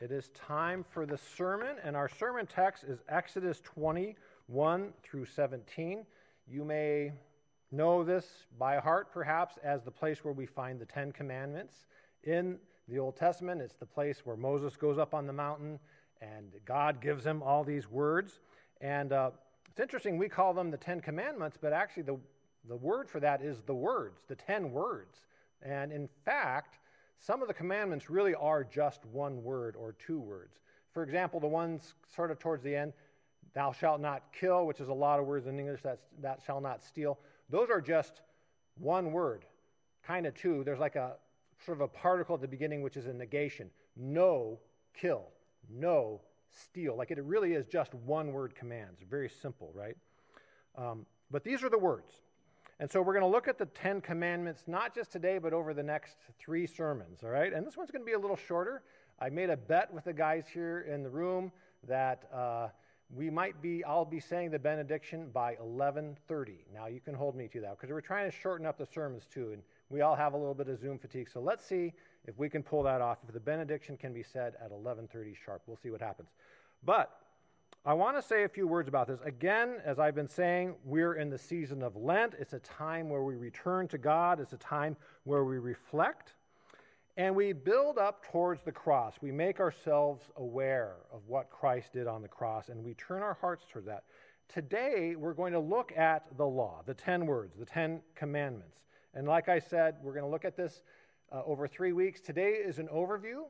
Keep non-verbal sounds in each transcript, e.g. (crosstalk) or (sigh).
It is time for the sermon, and our sermon text is Exodus 21 through 17. You may know this by heart, perhaps, as the place where we find the Ten Commandments. In the Old Testament, it's the place where Moses goes up on the mountain and God gives him all these words. And uh, it's interesting, we call them the Ten Commandments, but actually, the, the word for that is the words, the ten words. And in fact, some of the commandments really are just one word or two words. For example, the ones sort of towards the end, thou shalt not kill, which is a lot of words in English, that's, that shall not steal. Those are just one word, kind of two. There's like a sort of a particle at the beginning, which is a negation. No, kill. No, steal. Like it really is just one word commands. Very simple, right? Um, but these are the words. And so we're going to look at the Ten Commandments, not just today, but over the next three sermons, all right? And this one's going to be a little shorter. I made a bet with the guys here in the room that uh, we might be, I'll be saying the benediction by 11.30. Now, you can hold me to that because we're trying to shorten up the sermons too, and we all have a little bit of Zoom fatigue. So let's see if we can pull that off. If the benediction can be said at 11.30 sharp, we'll see what happens. But I want to say a few words about this. Again, as I've been saying, we're in the season of Lent. It's a time where we return to God, it's a time where we reflect, and we build up towards the cross. We make ourselves aware of what Christ did on the cross, and we turn our hearts toward that. Today, we're going to look at the law, the 10 words, the 10 commandments. And like I said, we're going to look at this uh, over three weeks. Today is an overview.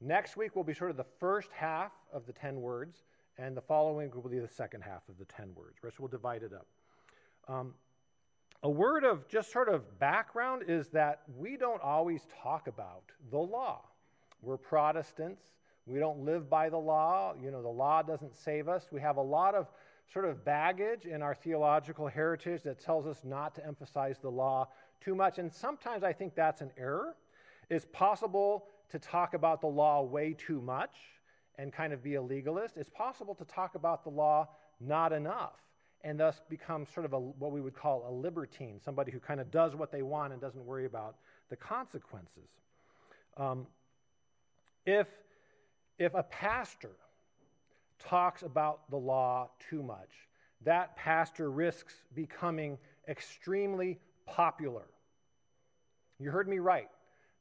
Next week will be sort of the first half of the 10 words and the following will be the second half of the 10 words. So we'll divide it up. Um, a word of just sort of background is that we don't always talk about the law. We're Protestants. We don't live by the law. You know, the law doesn't save us. We have a lot of sort of baggage in our theological heritage that tells us not to emphasize the law too much. And sometimes I think that's an error. It's possible to talk about the law way too much and kind of be a legalist, it's possible to talk about the law not enough and thus become sort of a, what we would call a libertine, somebody who kind of does what they want and doesn't worry about the consequences. Um, if, if a pastor talks about the law too much, that pastor risks becoming extremely popular. You heard me right.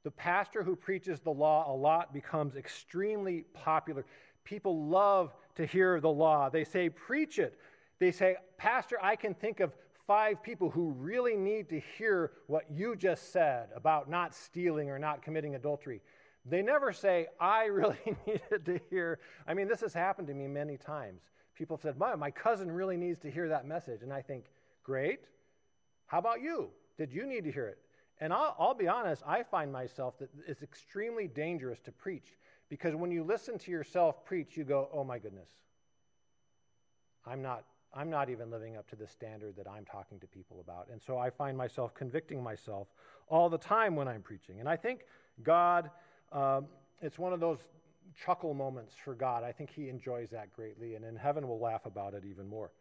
The pastor who preaches the law a lot becomes extremely popular. People love to hear the law. They say, Preach it. They say, Pastor, I can think of five people who really need to hear what you just said about not stealing or not committing adultery. They never say, I really (laughs) needed to hear. I mean, this has happened to me many times. People have said, my, my cousin really needs to hear that message. And I think, great. How about you? Did you need to hear it? And I'll, I'll, be honest, I find myself that it's extremely dangerous to preach because when you listen to yourself preach, you go, oh my goodness, I'm not, I'm not even living up to the standard that I'm talking to people about. And so I find myself convicting myself all the time when I'm preaching. And I think God, um, it's one of those chuckle moments for God. I think He enjoys that greatly. And in heaven, we'll laugh about it even more.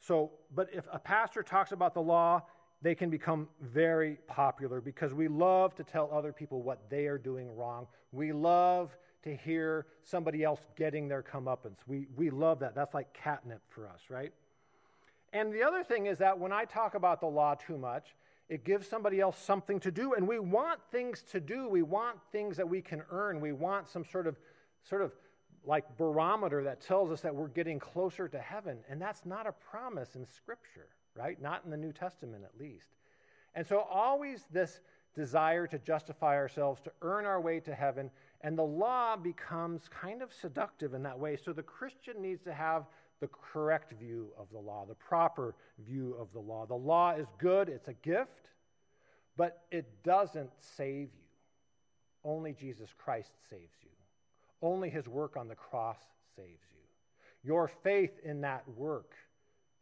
So, but if a pastor talks about the law, they can become very popular because we love to tell other people what they are doing wrong. We love to hear somebody else getting their comeuppance. We, we love that. That's like catnip for us, right? And the other thing is that when I talk about the law too much, it gives somebody else something to do. And we want things to do. We want things that we can earn. We want some sort of, sort of like barometer that tells us that we're getting closer to heaven. And that's not a promise in Scripture right? Not in the New Testament, at least. And so, always this desire to justify ourselves, to earn our way to heaven, and the law becomes kind of seductive in that way. So, the Christian needs to have the correct view of the law, the proper view of the law. The law is good, it's a gift, but it doesn't save you. Only Jesus Christ saves you. Only his work on the cross saves you. Your faith in that work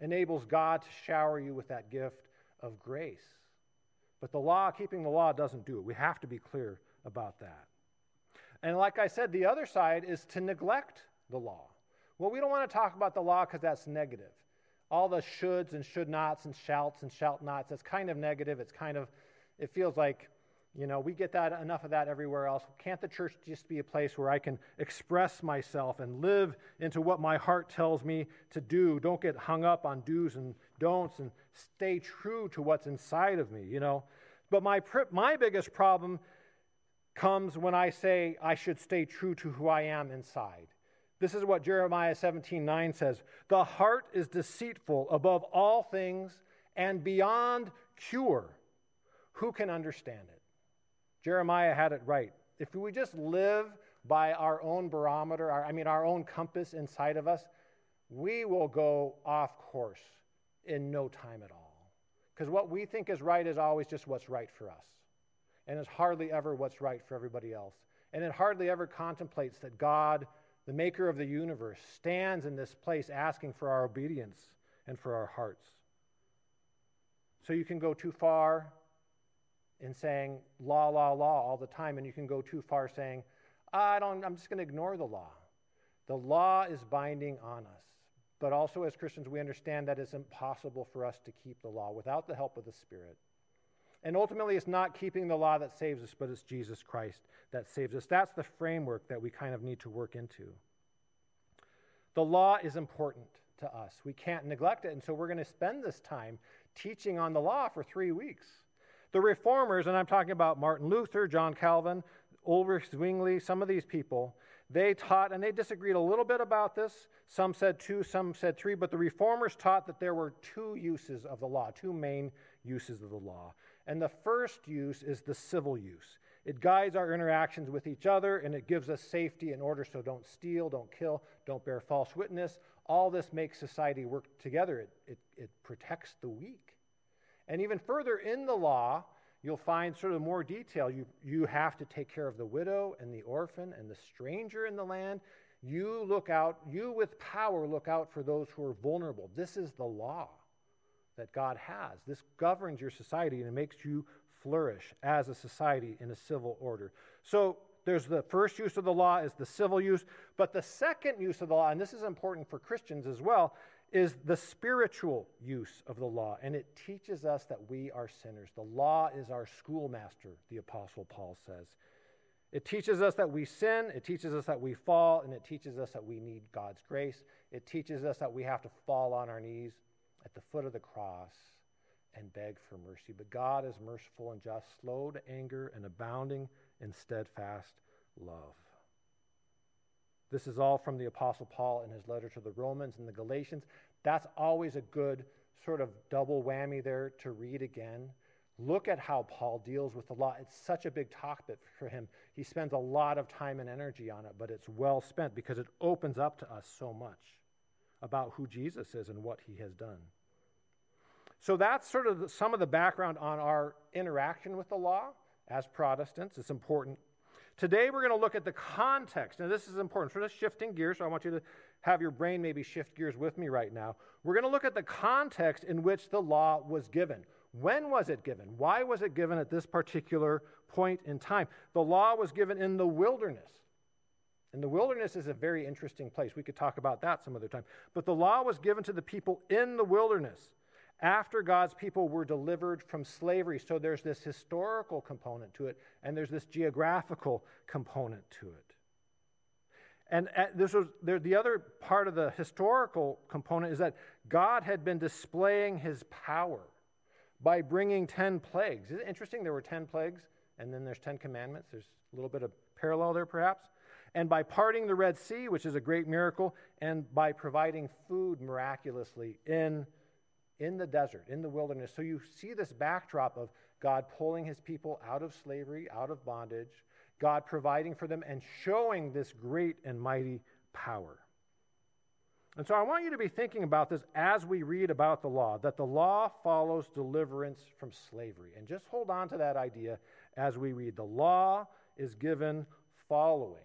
enables God to shower you with that gift of grace. But the law, keeping the law, doesn't do it. We have to be clear about that. And like I said, the other side is to neglect the law. Well, we don't want to talk about the law because that's negative. All the shoulds and should nots and shouts and shout nots, that's kind of negative. It's kind of, it feels like, You know, we get that enough of that everywhere else. Can't the church just be a place where I can express myself and live into what my heart tells me to do? Don't get hung up on do's and don'ts and stay true to what's inside of me, you know? But my, my biggest problem comes when I say I should stay true to who I am inside. This is what Jeremiah 17:9 says The heart is deceitful above all things and beyond cure. Who can understand it? Jeremiah had it right. If we just live by our own barometer, our, I mean, our own compass inside of us, we will go off course in no time at all. Because what we think is right is always just what's right for us, and it's hardly ever what's right for everybody else. And it hardly ever contemplates that God, the maker of the universe, stands in this place asking for our obedience and for our hearts. So you can go too far in saying law, law, law all the time, and you can go too far saying, I don't, I'm just going to ignore the law. The law is binding on us. But also, as Christians, we understand that it's impossible for us to keep the law without the help of the Spirit. And ultimately, it's not keeping the law that saves us, but it's Jesus Christ that saves us. That's the framework that we kind of need to work into. The law is important to us. We can't neglect it. And so we're going to spend this time teaching on the law for three weeks. The reformers, and I'm talking about Martin Luther, John Calvin, Ulrich Zwingli, some of these people, they taught, and they disagreed a little bit about this. Some said two, some said three, but the reformers taught that there were two uses of the law, two main uses of the law. And the first use is the civil use. It guides our interactions with each other and it gives us safety and order. So don't steal, don't kill, don't bear false witness. All this makes society work together. It, it, it protects the weak. And even further in the law, you'll find sort of more detail. You, you have to take care of the widow and the orphan and the stranger in the land. You look out, you with power look out for those who are vulnerable. This is the law that God has. This governs your society and it makes you flourish as a society in a civil order. So there's the first use of the law is the civil use, but the second use of the law, and this is important for Christians as well, is the spiritual use of the law, and it teaches us that we are sinners. The law is our schoolmaster, the Apostle Paul says. It teaches us that we sin, it teaches us that we fall, and it teaches us that we need God's grace. It teaches us that we have to fall on our knees at the foot of the cross and beg for mercy. But God is merciful and just, slow to anger, and abounding in steadfast love. This is all from the Apostle Paul in his letter to the Romans and the Galatians. That's always a good sort of double whammy there to read again. Look at how Paul deals with the law. It's such a big topic for him. He spends a lot of time and energy on it, but it's well spent because it opens up to us so much about who Jesus is and what he has done. So that's sort of some of the background on our interaction with the law as Protestants. It's important Today we're going to look at the context. Now, this is important. So, just shifting gears, so I want you to have your brain maybe shift gears with me right now. We're going to look at the context in which the law was given. When was it given? Why was it given at this particular point in time? The law was given in the wilderness. And the wilderness is a very interesting place. We could talk about that some other time. But the law was given to the people in the wilderness after God's people were delivered from slavery. So there's this historical component to it, and there's this geographical component to it. And uh, this was the other part of the historical component is that God had been displaying his power by bringing 10 plagues. Is it interesting? There were 10 plagues, and then there's 10 commandments. There's a little bit of parallel there, perhaps. And by parting the Red Sea, which is a great miracle, and by providing food miraculously in in the desert, in the wilderness. So you see this backdrop of God pulling his people out of slavery, out of bondage, God providing for them, and showing this great and mighty power. And so I want you to be thinking about this as we read about the law, that the law follows deliverance from slavery. And just hold on to that idea as we read. The law is given following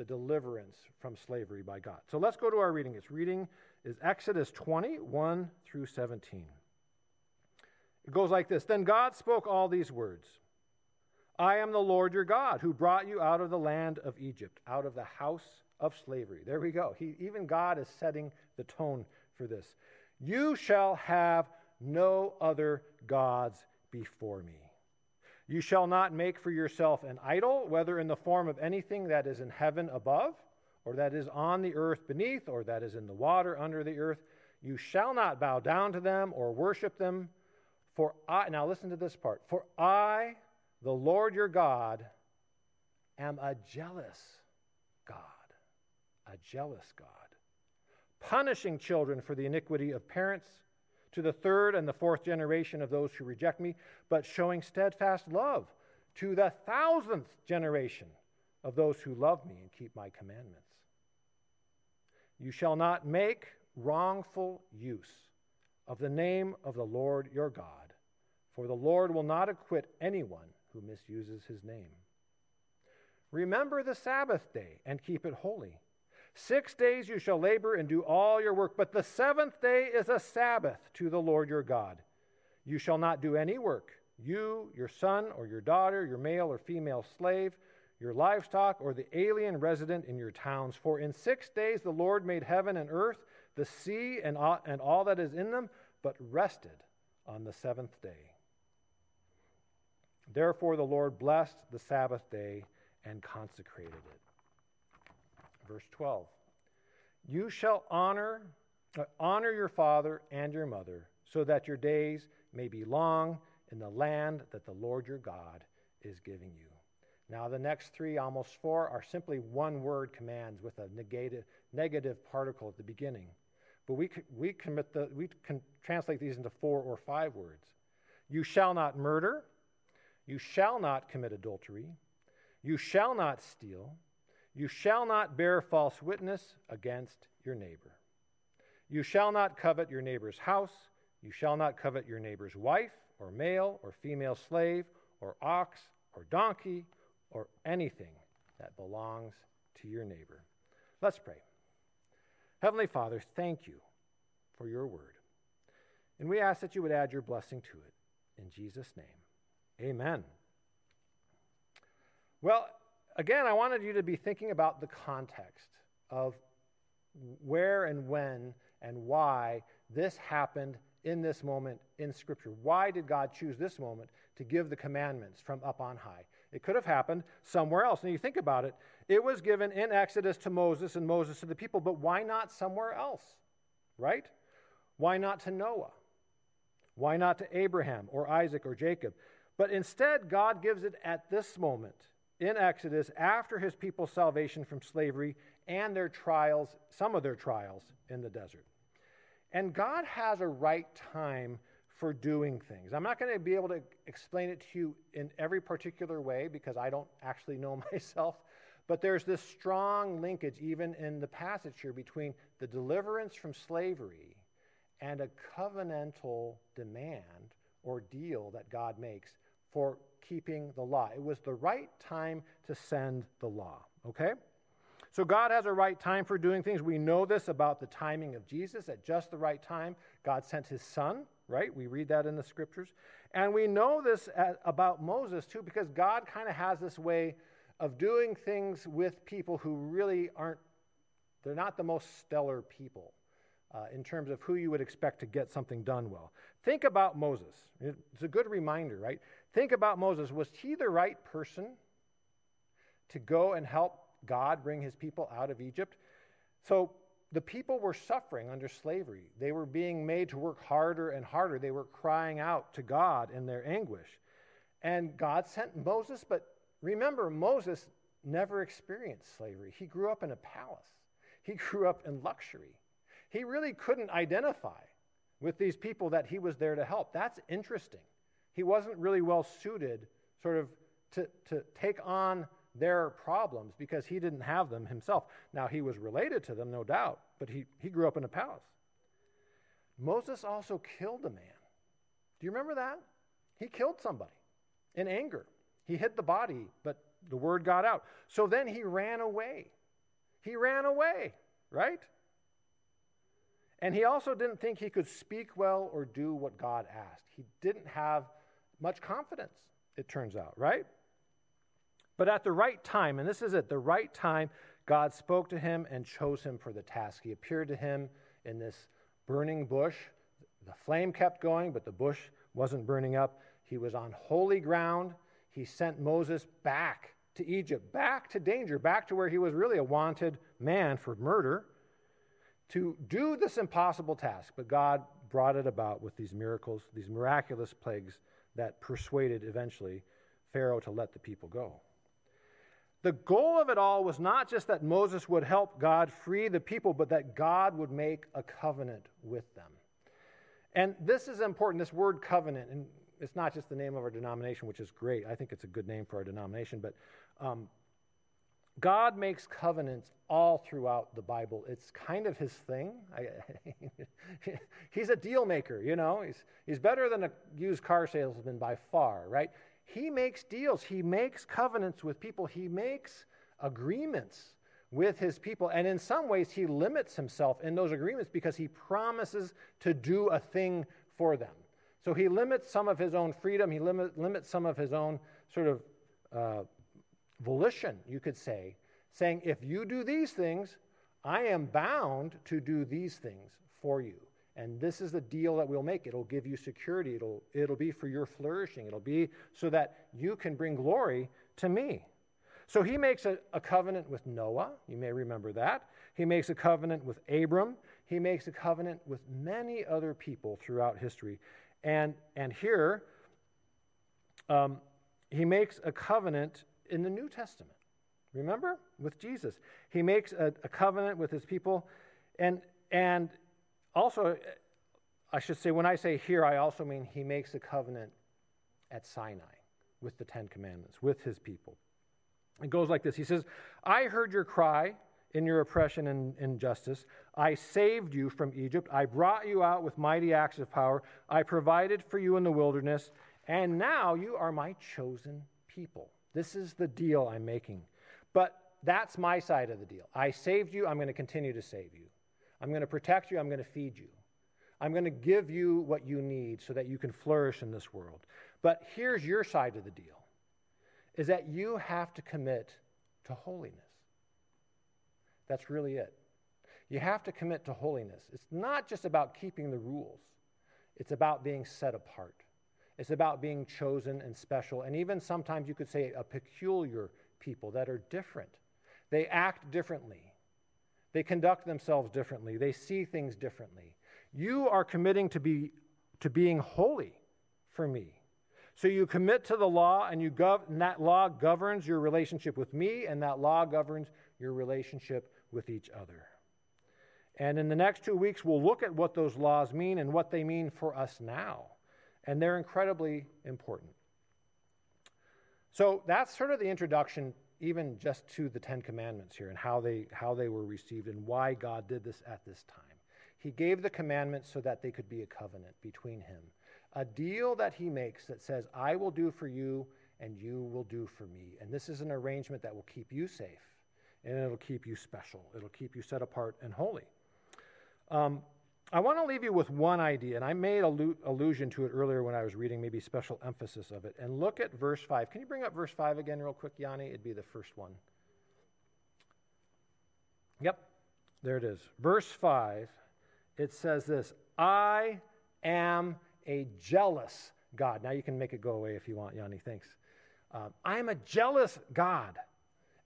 the deliverance from slavery by God. So let's go to our reading. It's reading is Exodus 21 through 17. It goes like this Then God spoke all these words I am the Lord your God, who brought you out of the land of Egypt, out of the house of slavery. There we go. He, even God is setting the tone for this. You shall have no other gods before me. You shall not make for yourself an idol, whether in the form of anything that is in heaven above, or that is on the earth beneath, or that is in the water under the earth. You shall not bow down to them or worship them. For I, now listen to this part. For I, the Lord your God, am a jealous God, a jealous God, punishing children for the iniquity of parents to the third and the fourth generation of those who reject me, but showing steadfast love to the thousandth generation of those who love me and keep my commandments. You shall not make wrongful use of the name of the Lord your God, for the Lord will not acquit anyone who misuses his name. Remember the Sabbath day and keep it holy. Six days you shall labor and do all your work, but the seventh day is a Sabbath to the Lord your God. You shall not do any work, you, your son or your daughter, your male or female slave, your livestock, or the alien resident in your towns. For in six days the Lord made heaven and earth, the sea, and all, that is in them, but rested on the seventh day. Therefore the Lord blessed the Sabbath day and consecrated it. Verse 12 You shall honor, uh, honor your father and your mother, so that your days may be long in the land that the Lord your God is giving you. Now, the next three, almost four, are simply one word commands with a negative, negative particle at the beginning. But we, we, commit the, we can translate these into four or five words. You shall not murder. You shall not commit adultery. You shall not steal. You shall not bear false witness against your neighbor. You shall not covet your neighbor's house. You shall not covet your neighbor's wife, or male, or female slave, or ox, or donkey, or anything that belongs to your neighbor. Let's pray. Heavenly Father, thank you for your word. And we ask that you would add your blessing to it. In Jesus' name, amen. Well, again, I wanted you to be thinking about the context of where and when and why this happened in this moment in Scripture. Why did God choose this moment to give the commandments from up on high? It could have happened somewhere else. And you think about it, it was given in Exodus to Moses and Moses to the people, but why not somewhere else? Right? Why not to Noah? Why not to Abraham or Isaac or Jacob? But instead, God gives it at this moment in Exodus after his people's salvation from slavery and their trials, some of their trials in the desert. And God has a right time for doing things. I'm not going to be able to explain it to you in every particular way because I don't actually know (laughs) myself, but there's this strong linkage, even in the passage here, between the deliverance from slavery and a covenantal demand or deal that God makes for keeping the law. It was the right time to send the law, okay? So God has a right time for doing things. We know this about the timing of Jesus. At just the right time, God sent his son, right? We read that in the scriptures. And we know this at, about Moses too because God kind of has this way of doing things with people who really aren't they're not the most stellar people uh, in terms of who you would expect to get something done well. Think about Moses. It's a good reminder, right? Think about Moses. Was he the right person to go and help God bring his people out of Egypt? So the people were suffering under slavery. They were being made to work harder and harder. They were crying out to God in their anguish. And God sent Moses, but remember, Moses never experienced slavery. He grew up in a palace, he (laughs) grew up in luxury. He really couldn't identify with these people that he was there to help. That's interesting he wasn't really well suited sort of to, to take on their problems because he didn't have them himself. Now, he was related to them, no doubt, but he, he grew up in a palace. Moses also killed a man. Do you remember that? He killed somebody in anger. He hid the body, but the word got out. So then he ran away. He ran away, right? And he also didn't think he could speak well or do what God asked. He didn't have much confidence, it turns out, right? But at the right time, and this is it, the right time, God spoke to him and chose him for the task. He appeared to him in this burning bush. The flame kept going, but the bush wasn't burning up. He was on holy ground. he sent Moses back to Egypt, back to danger, back to where he was really a wanted man for murder, to do this impossible task. But God brought it about with these miracles, these miraculous plagues that persuaded eventually Pharaoh to let the people go. The goal of it all was not just that Moses would help God free the people, but that God would make a covenant with them. And this is important, this word covenant, and it's not just the name of our denomination, which is great. I think it's a good name for our denomination, but um, God makes covenants all throughout the Bible. It's kind of his thing. I, (laughs) he's a deal maker, you know. He's, he's better than a used car salesman by far, right? He makes deals, he makes covenants with people, he makes agreements with his people. And in some ways, he limits himself in those agreements because he promises to do a thing for them. So he limits some of his own freedom, he limit, limits some of his own sort of uh, volition, you could say, saying, if you do these things, I am bound to do these things for you. And this is the deal that we'll make. It'll give you security. It'll, it'll be for your flourishing. It'll be so that you can bring glory to me. So he makes a, a, covenant with Noah. You may remember that. He makes a covenant with Abram. He makes a covenant with many other people throughout history. And, and here, um, he makes a covenant in the New Testament. Remember? With Jesus. He makes a, a covenant with his people. And, and also, I should say, when I say here, I also mean he makes a covenant at Sinai with the Ten Commandments, with his people. It goes like this He says, I heard your cry in your oppression and injustice. I saved you from Egypt. I brought you out with mighty acts of power. I provided for you in the wilderness. And now you are my chosen people. This is the deal I'm making. But that's my side of the deal. I saved you. I'm going to continue to save you. I'm going to protect you. I'm going to feed you. I'm going to give you what you need so that you can flourish in this world. But here's your side of the deal is that you have to commit to holiness. That's really it. You have to commit to holiness. It's not just about keeping the rules, it's about being set apart. It's about being chosen and special, and even sometimes you could say a peculiar people that are different. They act differently. They conduct themselves differently. They see things differently. You are committing to, be, to being holy for me. So you commit to the law, and, you gov- and that law governs your relationship with me, and that law governs your relationship with each other. And in the next two weeks, we'll look at what those laws mean and what they mean for us now. And they're incredibly important. So that's sort of the introduction even just to the Ten Commandments here and how they, how they were received and why God did this at this time. He gave the commandments so that they could be a covenant between Him, a deal that He makes that says, I will do for you and you will do for me. And this is an arrangement that will keep you safe and it'll keep you special, it'll keep you set apart and holy. Um, I want to leave you with one idea, and I made allu- allusion to it earlier when I was reading, maybe special emphasis of it. And look at verse 5. Can you bring up verse 5 again, real quick, Yanni? It'd be the first one. Yep, there it is. Verse 5, it says this I am a jealous God. Now you can make it go away if you want, Yanni. Thanks. Um, I'm a jealous God.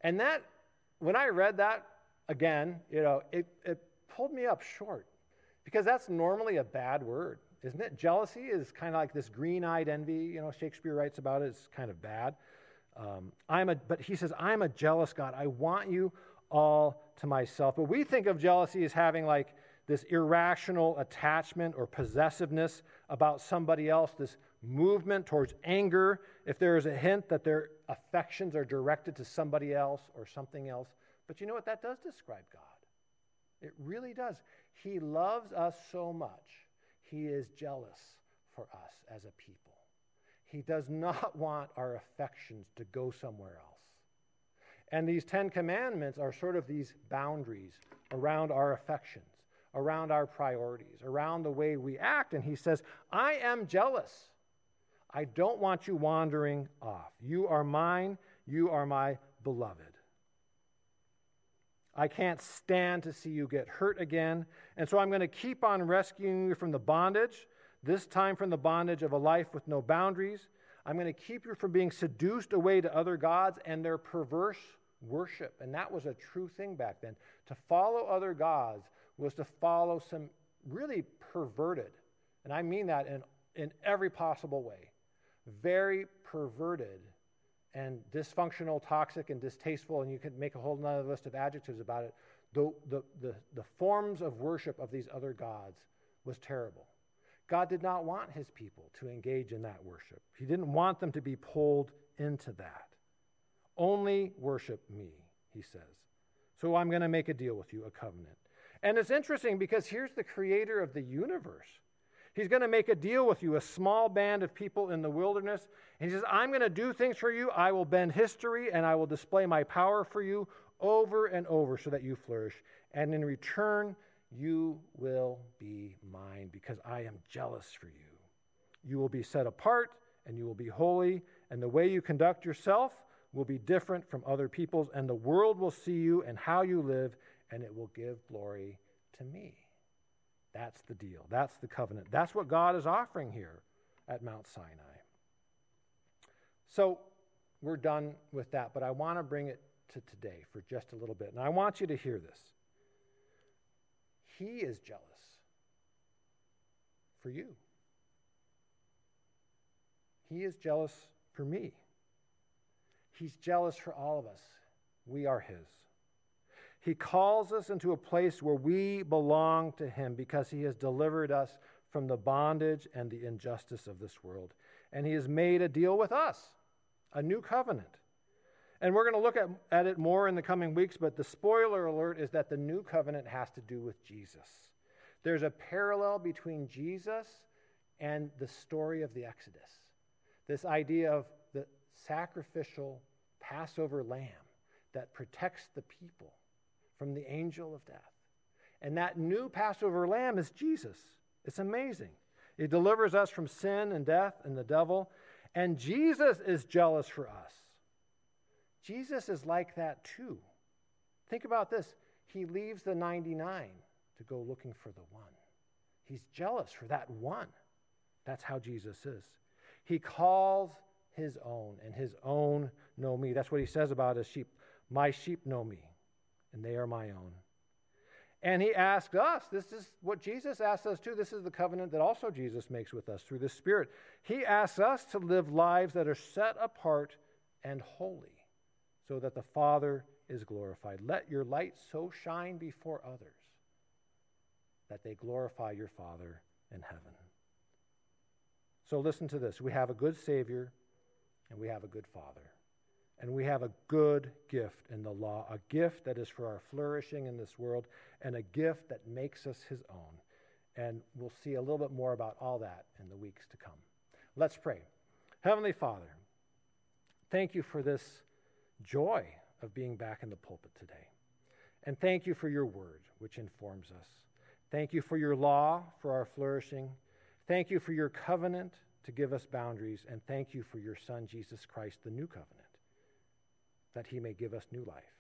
And that, when I read that again, you know, it, it pulled me up short because that's normally a bad word, isn't it? Jealousy is kind of like this green eyed envy. You know, Shakespeare writes about it, it's kind of bad. Um, I'm a, but he says, I'm a jealous God. I want you all to myself. But we think of jealousy as having like this irrational attachment or possessiveness about somebody else, this movement towards anger, if there is a hint that their affections are directed to somebody else or something else. But you know what? That does describe God. It really does. He loves us so much, he is jealous for us as a people. He does (laughs) not want our affections to go somewhere else. And these Ten Commandments are sort of these boundaries around our affections, around our priorities, around the way we act. And he says, I am jealous. I don't want you wandering off. You are mine. You are my beloved. I can't stand to see you get hurt again. And so I'm going to keep on rescuing you from the bondage, this time from the bondage of a life with no boundaries. I'm going to keep you from being seduced away to other gods and their perverse worship. And that was a true thing back then. To follow other gods was to follow some really perverted, and I mean that in, in every possible way, very perverted and dysfunctional, toxic, and distasteful, and you can make a whole other list of adjectives about it. The, the, the, the forms of worship of these other gods was terrible. God did not want his people to engage in that worship. He didn't want them to be pulled into that. Only worship me, he says. So I'm going to make a deal with you, a covenant. And it's interesting because here's the creator of the universe. He's going to make a deal with you, a small band of people in the wilderness. And he says, I'm going to do things for you. I will bend history and I will display my power for you over and over so that you flourish. And in return, you will be mine because I am jealous for you. You will be set apart and you will be holy, and the way you conduct yourself will be different from other people's, and the world will see you and how you live, and it will give glory to me. That's the deal. That's the covenant. That's what God is offering here at Mount Sinai. So we're done with that, but I want to bring it to today for just a little bit. And I want you to hear this. He is jealous for you. He is jealous for me. He's jealous for all of us. We are His. He calls us into a place where we belong to Him because He has delivered us from the bondage and the injustice of this world. And He has made a deal with us, a new covenant. And we're going to look at, at it more in the coming weeks, but the spoiler alert is that the new covenant has to do with Jesus. There's a parallel between Jesus and the story of the Exodus. This idea of the sacrificial Passover lamb that protects the people from the angel of death. And that new Passover lamb is Jesus. It's amazing. It delivers us from sin and death and the devil. And Jesus is jealous for us. Jesus is like that too. Think about this. He leaves the 99 to go looking for the one. He's jealous for that one. That's how Jesus is. He calls his own, and his own know me. That's what he says about his sheep. My sheep know me and they are my own. And he asked us, this is what Jesus asked us too. This is the covenant that also Jesus makes with us through the Spirit. He asks us to live lives that are set apart and holy so that the Father is glorified. Let your light so shine before others that they glorify your Father in heaven. So listen to this we have a good Savior and we have a good Father. And we have a good gift in the law, a gift that is for our flourishing in this world, and a gift that makes us his own. And we'll see a little bit more about all that in the weeks to come. Let's pray. Heavenly Father, thank you for this joy of being back in the pulpit today. And thank you for your word, which informs us. Thank you for your law for our flourishing. Thank you for your covenant to give us boundaries. And thank you for your Son, Jesus Christ, the new covenant that he may give us new life.